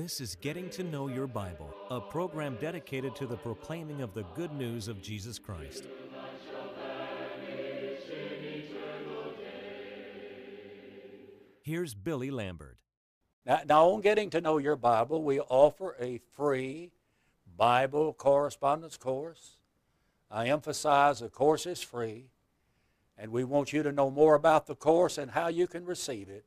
This is Getting to Know Your Bible, a program dedicated to the proclaiming of the good news of Jesus Christ. Here's Billy Lambert. Now, now, on Getting to Know Your Bible, we offer a free Bible correspondence course. I emphasize the course is free, and we want you to know more about the course and how you can receive it.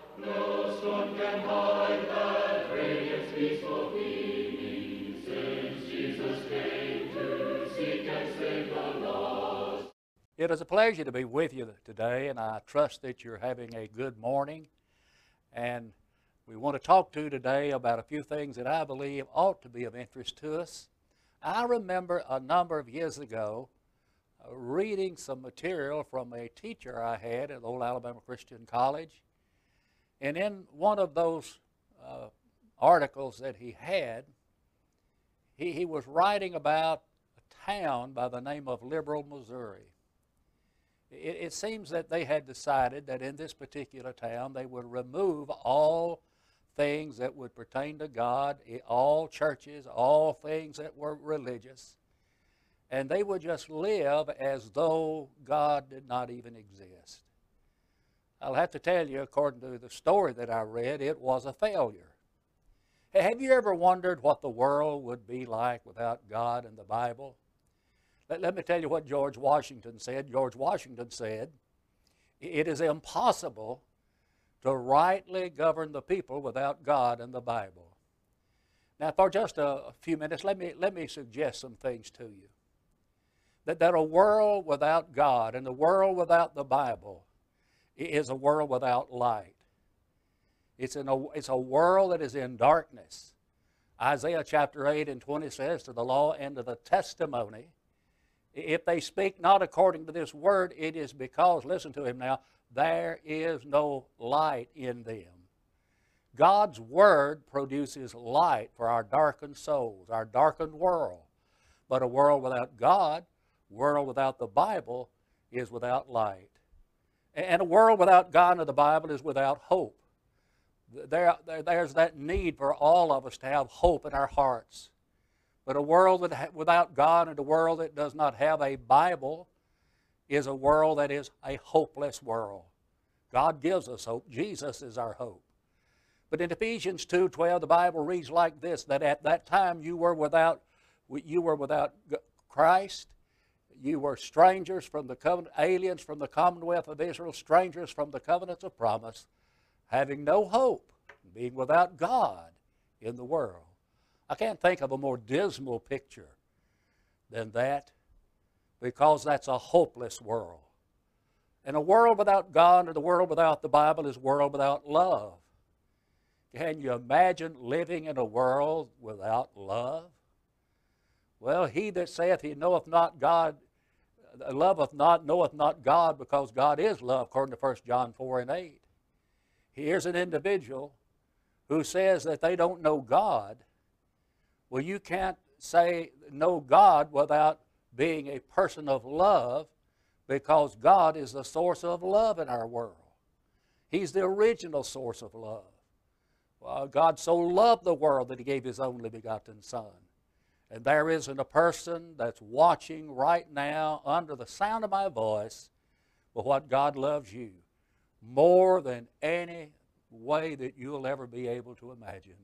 It is a pleasure to be with you today, and I trust that you're having a good morning. And we want to talk to you today about a few things that I believe ought to be of interest to us. I remember a number of years ago uh, reading some material from a teacher I had at Old Alabama Christian College. And in one of those uh, articles that he had, he, he was writing about a town by the name of Liberal, Missouri. It, it seems that they had decided that in this particular town they would remove all things that would pertain to God, all churches, all things that were religious, and they would just live as though God did not even exist. I'll have to tell you, according to the story that I read, it was a failure. Have you ever wondered what the world would be like without God and the Bible? Let, let me tell you what George Washington said. George Washington said, It is impossible to rightly govern the people without God and the Bible. Now, for just a few minutes, let me, let me suggest some things to you. That, that a world without God and a world without the Bible is a world without light. It's, in a, it's a world that is in darkness. Isaiah chapter 8 and 20 says, To the law and to the testimony, if they speak not according to this word, it is because, listen to him now, there is no light in them. God's Word produces light for our darkened souls, our darkened world. But a world without God, world without the Bible, is without light. And a world without God and the Bible is without hope. There, there, there's that need for all of us to have hope in our hearts. But a world without God and a world that does not have a Bible is a world that is a hopeless world. God gives us hope. Jesus is our hope. But in Ephesians 2:12 the Bible reads like this that at that time you were without you were without Christ. You were strangers from the covenant aliens from the commonwealth of Israel, strangers from the covenants of promise, having no hope, being without God in the world. I can't think of a more dismal picture than that because that's a hopeless world. And a world without God or the world without the Bible is a world without love. Can you imagine living in a world without love? Well, he that saith he knoweth not God, uh, loveth not, knoweth not God, because God is love, according to 1 John 4 and 8. Here's an individual who says that they don't know God. Well, you can't say know God without being a person of love because God is the source of love in our world. He's the original source of love. Well, God so loved the world that He gave His only begotten Son. And there isn't a person that's watching right now under the sound of my voice but what God loves you more than any way that you'll ever be able to imagine.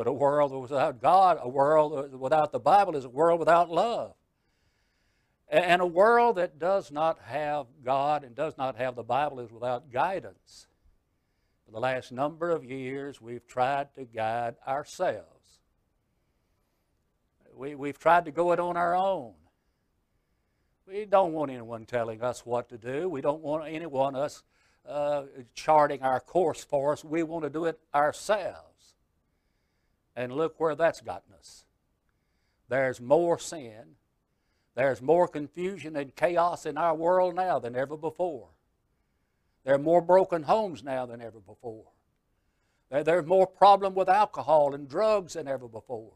But a world without God, a world without the Bible is a world without love. And a world that does not have God and does not have the Bible is without guidance. For the last number of years, we've tried to guide ourselves. We, we've tried to go it on our own. We don't want anyone telling us what to do. We don't want anyone us uh, charting our course for us. We want to do it ourselves. And look where that's gotten us. There's more sin. There's more confusion and chaos in our world now than ever before. There are more broken homes now than ever before. There's more problem with alcohol and drugs than ever before.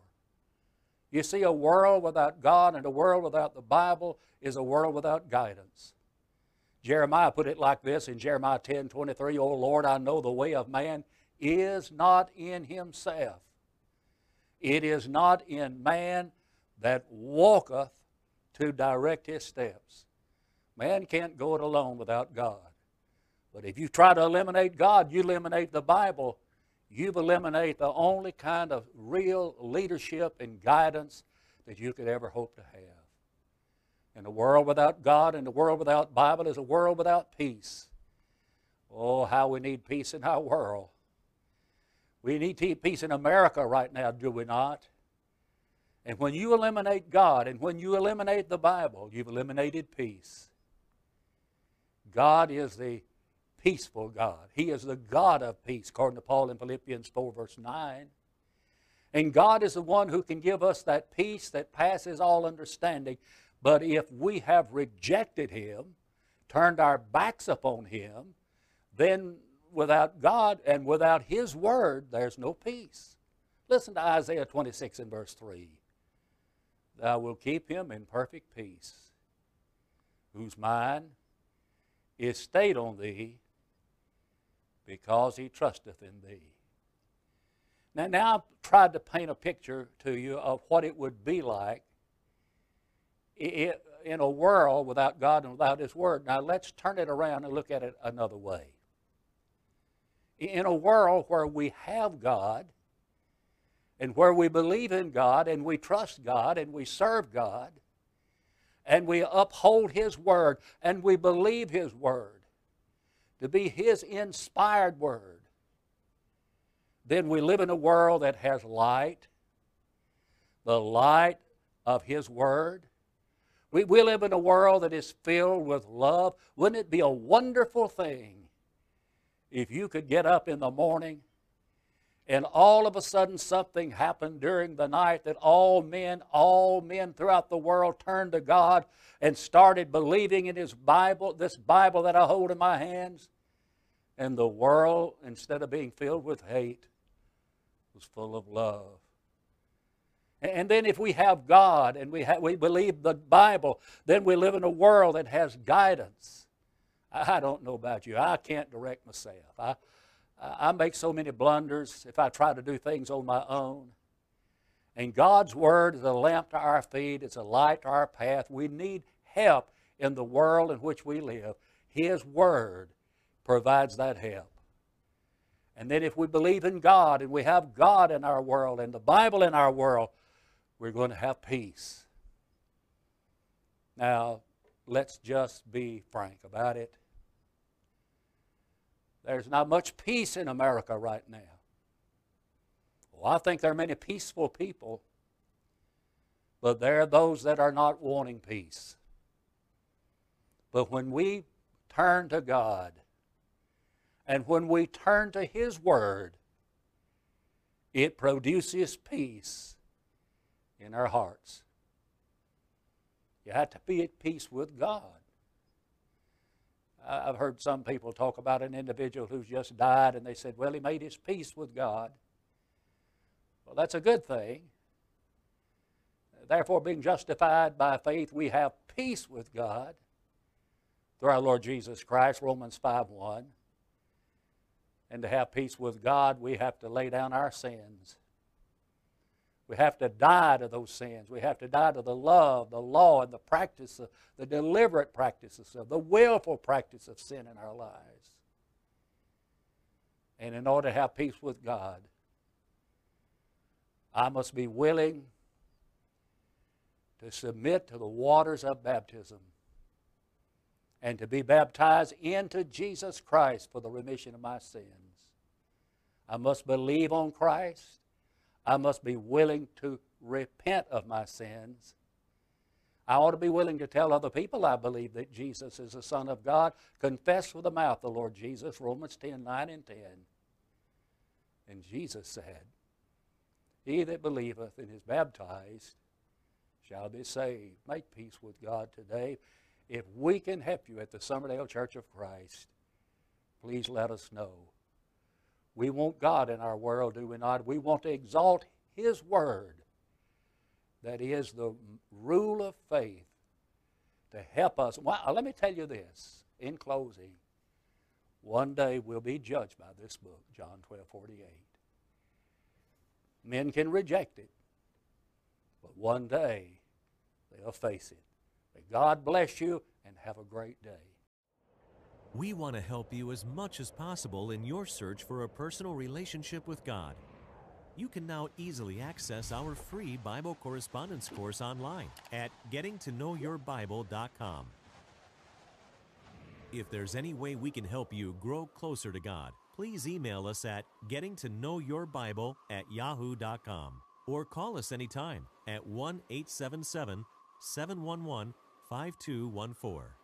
You see, a world without God and a world without the Bible is a world without guidance. Jeremiah put it like this in Jeremiah 10 23, O Lord, I know the way of man is not in himself. It is not in man that walketh to direct his steps. Man can't go it alone without God. But if you try to eliminate God, you eliminate the Bible, you've eliminated the only kind of real leadership and guidance that you could ever hope to have. And a world without God and a world without Bible is a world without peace. Oh, how we need peace in our world. We need peace in America right now, do we not? And when you eliminate God and when you eliminate the Bible, you've eliminated peace. God is the peaceful God. He is the God of peace, according to Paul in Philippians 4, verse 9. And God is the one who can give us that peace that passes all understanding. But if we have rejected Him, turned our backs upon Him, then without God and without His Word, there's no peace. Listen to Isaiah 26 and verse 3. Thou wilt keep him in perfect peace, whose mind is stayed on thee because he trusteth in thee. Now, now I've tried to paint a picture to you of what it would be like in a world without God and without His Word. Now let's turn it around and look at it another way. In a world where we have God and where we believe in God and we trust God and we serve God and we uphold His Word and we believe His Word to be His inspired Word, then we live in a world that has light, the light of His Word. We, we live in a world that is filled with love. Wouldn't it be a wonderful thing if you could get up in the morning and all of a sudden something happened during the night that all men, all men throughout the world turned to God and started believing in His Bible, this Bible that I hold in my hands. And the world, instead of being filled with hate, was full of love. And then if we have God and we, we believe the Bible, then we live in a world that has guidance. I don't know about you. I can't direct myself. I, I make so many blunders if I try to do things on my own. And God's Word is a lamp to our feet, it's a light to our path. We need help in the world in which we live. His Word provides that help. And then if we believe in God and we have God in our world and the Bible in our world, we're going to have peace. Now, let's just be frank about it. There's not much peace in America right now. Well, I think there are many peaceful people, but there are those that are not wanting peace. But when we turn to God and when we turn to His Word, it produces peace in our hearts. You have to be at peace with God. I've heard some people talk about an individual who's just died and they said, well, he made his peace with God. Well, that's a good thing. Therefore, being justified by faith, we have peace with God through our Lord Jesus Christ, Romans 5 1. And to have peace with God, we have to lay down our sins. We have to die to those sins. We have to die to the love, the law, and the practice, of, the deliberate practices of, the willful practice of sin in our lives. And in order to have peace with God, I must be willing to submit to the waters of baptism and to be baptized into Jesus Christ for the remission of my sins. I must believe on Christ. I must be willing to repent of my sins. I ought to be willing to tell other people I believe that Jesus is the Son of God. Confess with the mouth the Lord Jesus, Romans 10 9 and 10. And Jesus said, He that believeth and is baptized shall be saved. Make peace with God today. If we can help you at the Summerdale Church of Christ, please let us know. We want God in our world, do we not? We want to exalt His Word that is the rule of faith to help us. Well, uh, let me tell you this in closing. One day we'll be judged by this book, John 12 48. Men can reject it, but one day they'll face it. May God bless you and have a great day. We want to help you as much as possible in your search for a personal relationship with God. You can now easily access our free Bible correspondence course online at gettingtoknowyourbible.com. If there's any way we can help you grow closer to God, please email us at gettingtoknowyourbible at yahoo.com or call us anytime at 1 877 711 5214.